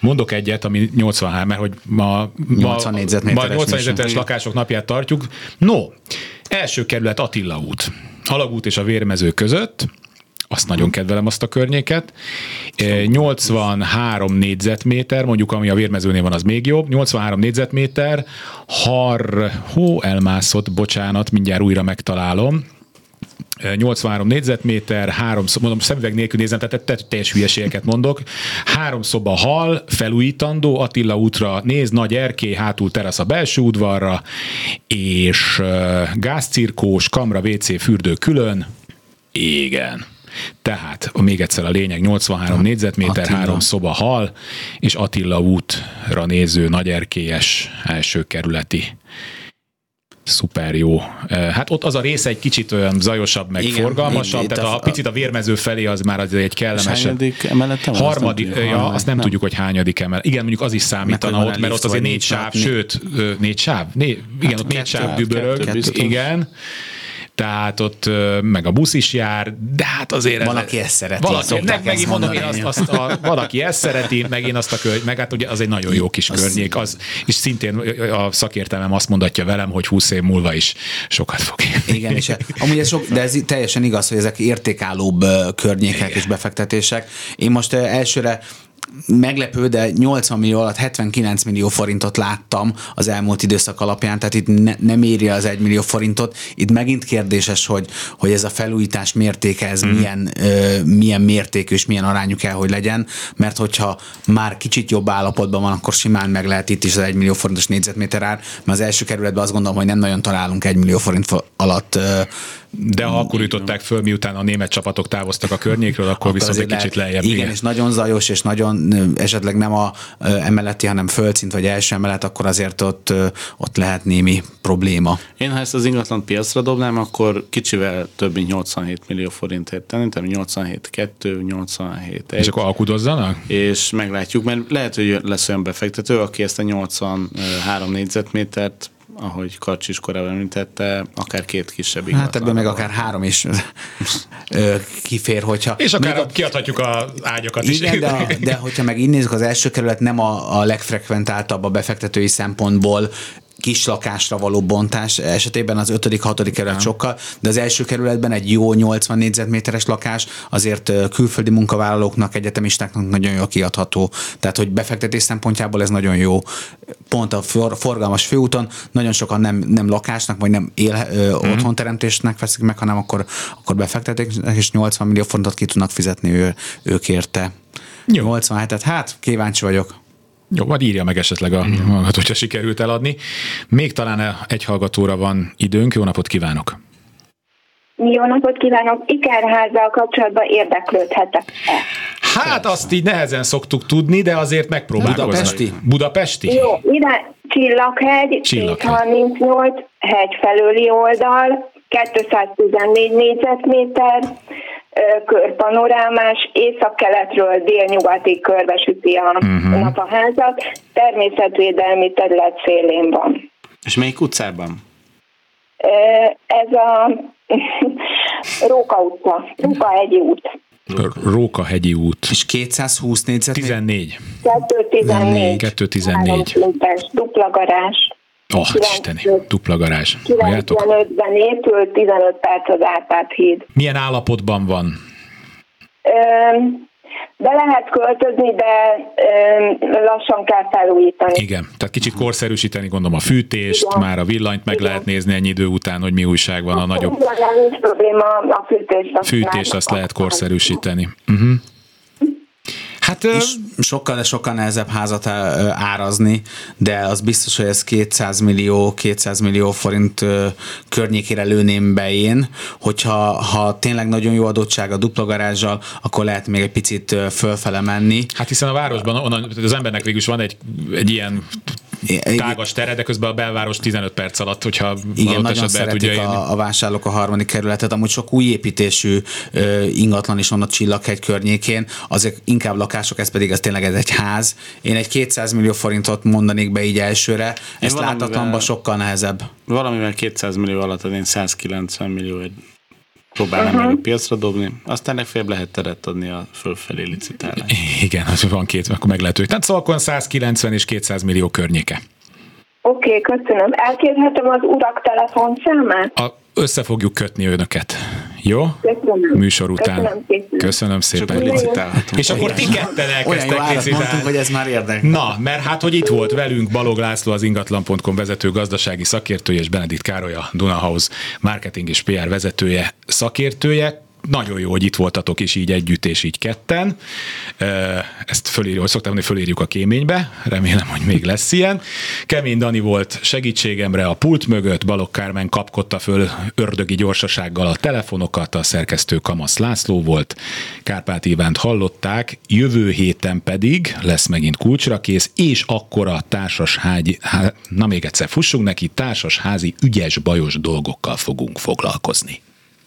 Mondok egyet, ami 83, mert hogy ma, 80 négyzetméteres, ma 80 négyzetméteres lakások napját tartjuk. No, első kerület Attila út. Alagút és a Vérmező között, azt nagyon kedvelem azt a környéket. 83 négyzetméter, mondjuk ami a vérmezőnél van, az még jobb. 83 négyzetméter, har, hó, elmászott, bocsánat, mindjárt újra megtalálom. 83 négyzetméter, három szoba, mondom, szemüveg nélkül nézem, tehát teljes hülyeségeket mondok. Három szoba hal, felújítandó, Attila útra néz, nagy erkély, hátul terasz a belső udvarra, és gázcirkós, kamra, WC, fürdő külön. Igen. Tehát még egyszer a lényeg 83 négyzetméter, Attila. három szoba hal, és Attila útra néző nagyerkélyes első kerületi szuper jó. Hát ott az a része egy kicsit olyan zajosabb, meg Igen, forgalmasabb, így, tehát a, a, picit a vérmező felé az már az egy kellemes. Hányadik emeleten? Harmadik, azt ja, azt nem, nem, tudjuk, hogy hányadik emelet. Igen, mondjuk az is számítana mert ott, mert ott azért négy sáv, sőt, négy sáv, né, igen, ott négy sáv dübörög, igen. Tehát ott meg a busz is jár, de hát azért... Van, aki ezt szereti. Valaki, meg, megint mondom, én azt, azt a, valaki ezt szereti, meg én azt a kör, meg hát ugye az egy nagyon jó kis az környék, az, és szintén a szakértelmem azt mondatja velem, hogy 20 év múlva is sokat fog élni. Igen, és amúgy ez sok, de ez teljesen igaz, hogy ezek értékállóbb környékek Igen. és befektetések. Én most elsőre meglepő, de 80 millió alatt 79 millió forintot láttam az elmúlt időszak alapján, tehát itt ne, nem éri az 1 millió forintot. Itt megint kérdéses, hogy, hogy ez a felújítás mértéke, ez mm. milyen, ö, milyen mértékű és milyen arányú kell, hogy legyen, mert hogyha már kicsit jobb állapotban van, akkor simán meg lehet itt is az 1 millió forintos négyzetméter ár, mert az első kerületben azt gondolom, hogy nem nagyon találunk 1 millió forint alatt ö, de ha akkor jutották föl, miután a német csapatok távoztak a környékről, akkor, akkor viszont egy kicsit lejjebb. Igen, igen, és nagyon zajos, és nagyon esetleg nem a emeleti, hanem földszint vagy első emelet, akkor azért ott, ott lehet némi probléma. Én ha ezt az ingatlan piacra dobnám, akkor kicsivel több mint 87 millió forintért tenni, tehát 87 2, 87 1. És akkor alkudozzanak? És meglátjuk, mert lehet, hogy lesz olyan befektető, aki ezt a 83 négyzetmétert ahogy Karcsis korábban említette, akár két kisebb Hát ebből meg akár három is kifér, hogyha... És akár a, kiadhatjuk az ágyakat is. Igen, de, <laughs> de hogyha meg így nézzük, az első kerület nem a, a legfrekventáltabb a befektetői szempontból, kis lakásra való bontás esetében az 5.-6. kerület sokkal, de az első kerületben egy jó 80 négyzetméteres lakás azért külföldi munkavállalóknak, egyetemistáknak nagyon jól kiadható. Tehát, hogy befektetés szempontjából ez nagyon jó. Pont a for, forgalmas főúton nagyon sokan nem, nem lakásnak, vagy nem él, ö, mm. otthonteremtésnek veszik meg, hanem akkor, akkor befektetik, és 80 millió fontot ki tudnak fizetni ő, ők érte. Jó. 87-et, hát kíváncsi vagyok. Jó, vagy írja meg esetleg a hallgató, hogyha sikerült eladni. Még talán egy hallgatóra van időnk. Jó napot kívánok! Jó napot kívánok! Ikerházzal kapcsolatban érdeklődhetek Hát azt így nehezen szoktuk tudni, de azért megpróbálkozni. Budapesti? Budapesti? Jó, ide Csillaghegy, Csillaghegy. 38, hegy felőli oldal, 214 négyzetméter, körpanorámás, észak-keletről délnyugatig körbesüti a uh-huh. nap a házat, természetvédelmi terület szélén van. És melyik utcában? Ez a <laughs> Róka utca, Róka-hegyi út. Róka-hegyi út. És 220 négyzet? 14. 214. 214. Dupla garázs. Oh, isteni, dupla garázs. 95-ben épült, 15 perc az Árpád híd. Milyen állapotban van? be lehet költözni, de lassan kell felújítani. Igen, tehát kicsit korszerűsíteni gondolom a fűtést, Igen. már a villanyt meg Igen. lehet nézni ennyi idő után, hogy mi újság van a nagyobb... Nincs probléma, a fűtést azt, fűtést azt lehet korszerűsíteni. Uh-huh. Hát és sokkal, sokkal nehezebb házat árazni, de az biztos, hogy ez 200 millió, 200 millió forint környékére lőném be én, hogyha ha tényleg nagyon jó adottság a dupla garázsal, akkor lehet még egy picit fölfele menni. Hát hiszen a városban onnan, az embernek végül is van egy, egy ilyen tágas tere, de közben a belváros 15 perc alatt, hogyha Igen, nagyon szeretik tudja a, a vásárlók a harmadik kerületet, amúgy sok új építésű ö, ingatlan is van a Csillaghegy környékén, azok inkább lakások, ez pedig ez tényleg ez egy ház. Én egy 200 millió forintot mondanék be így elsőre, ezt látatlanban sokkal nehezebb. Valamivel 200 millió alatt az én 190 millió egy próbálnám uh-huh. meg a piacra dobni, aztán legfeljebb lehet teret adni a fölfelé licitálni. Igen, az van két, akkor meg lehet Tehát akkor 190 és 200 millió környéke. Oké, okay, köszönöm. Elkérhetem az urak telefonszámát? A össze fogjuk kötni önöket. Jó? Köszönöm. Műsor után. Köszönöm szépen. Köszönöm szépen. És akkor ti ketten elkezdtek licitálni. hogy ez már érdekel. Na, mert hát, hogy itt volt velünk Balog László, az ingatlan.com vezető gazdasági szakértője, és Benedikt Károly, a Dunahouse marketing és PR vezetője, szakértője nagyon jó, hogy itt voltatok is így együtt és így ketten. Ezt fölírjuk, hogy szoktam mondani, fölírjuk a kéménybe, remélem, hogy még lesz ilyen. Kemény Dani volt segítségemre a pult mögött, Balok Kármen kapkodta föl ördögi gyorsasággal a telefonokat, a szerkesztő Kamasz László volt, Kárpát Ivánt hallották, jövő héten pedig lesz megint kulcsra kész, és akkor a társas hágy, na még egyszer fussunk neki, társas házi ügyes bajos dolgokkal fogunk foglalkozni.